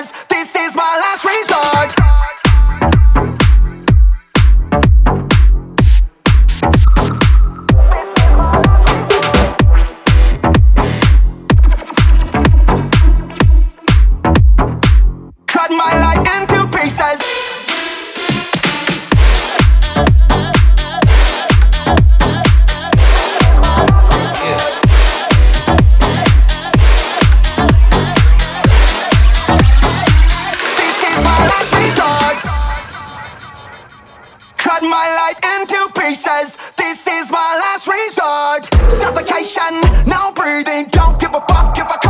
This is my last resort. Cut my into pieces. cut my life into pieces. This is my last resort. Suffocation, no breathing. Don't give a fuck if I.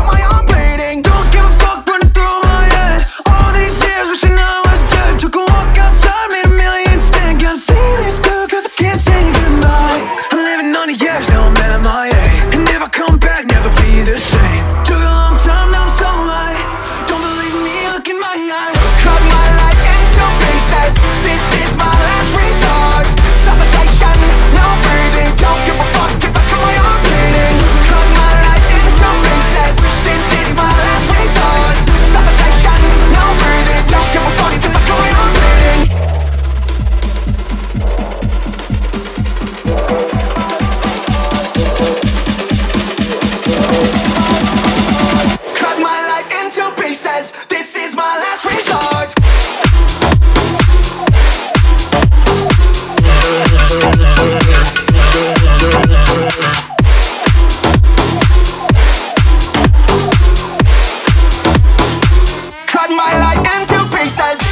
I like empty pieces.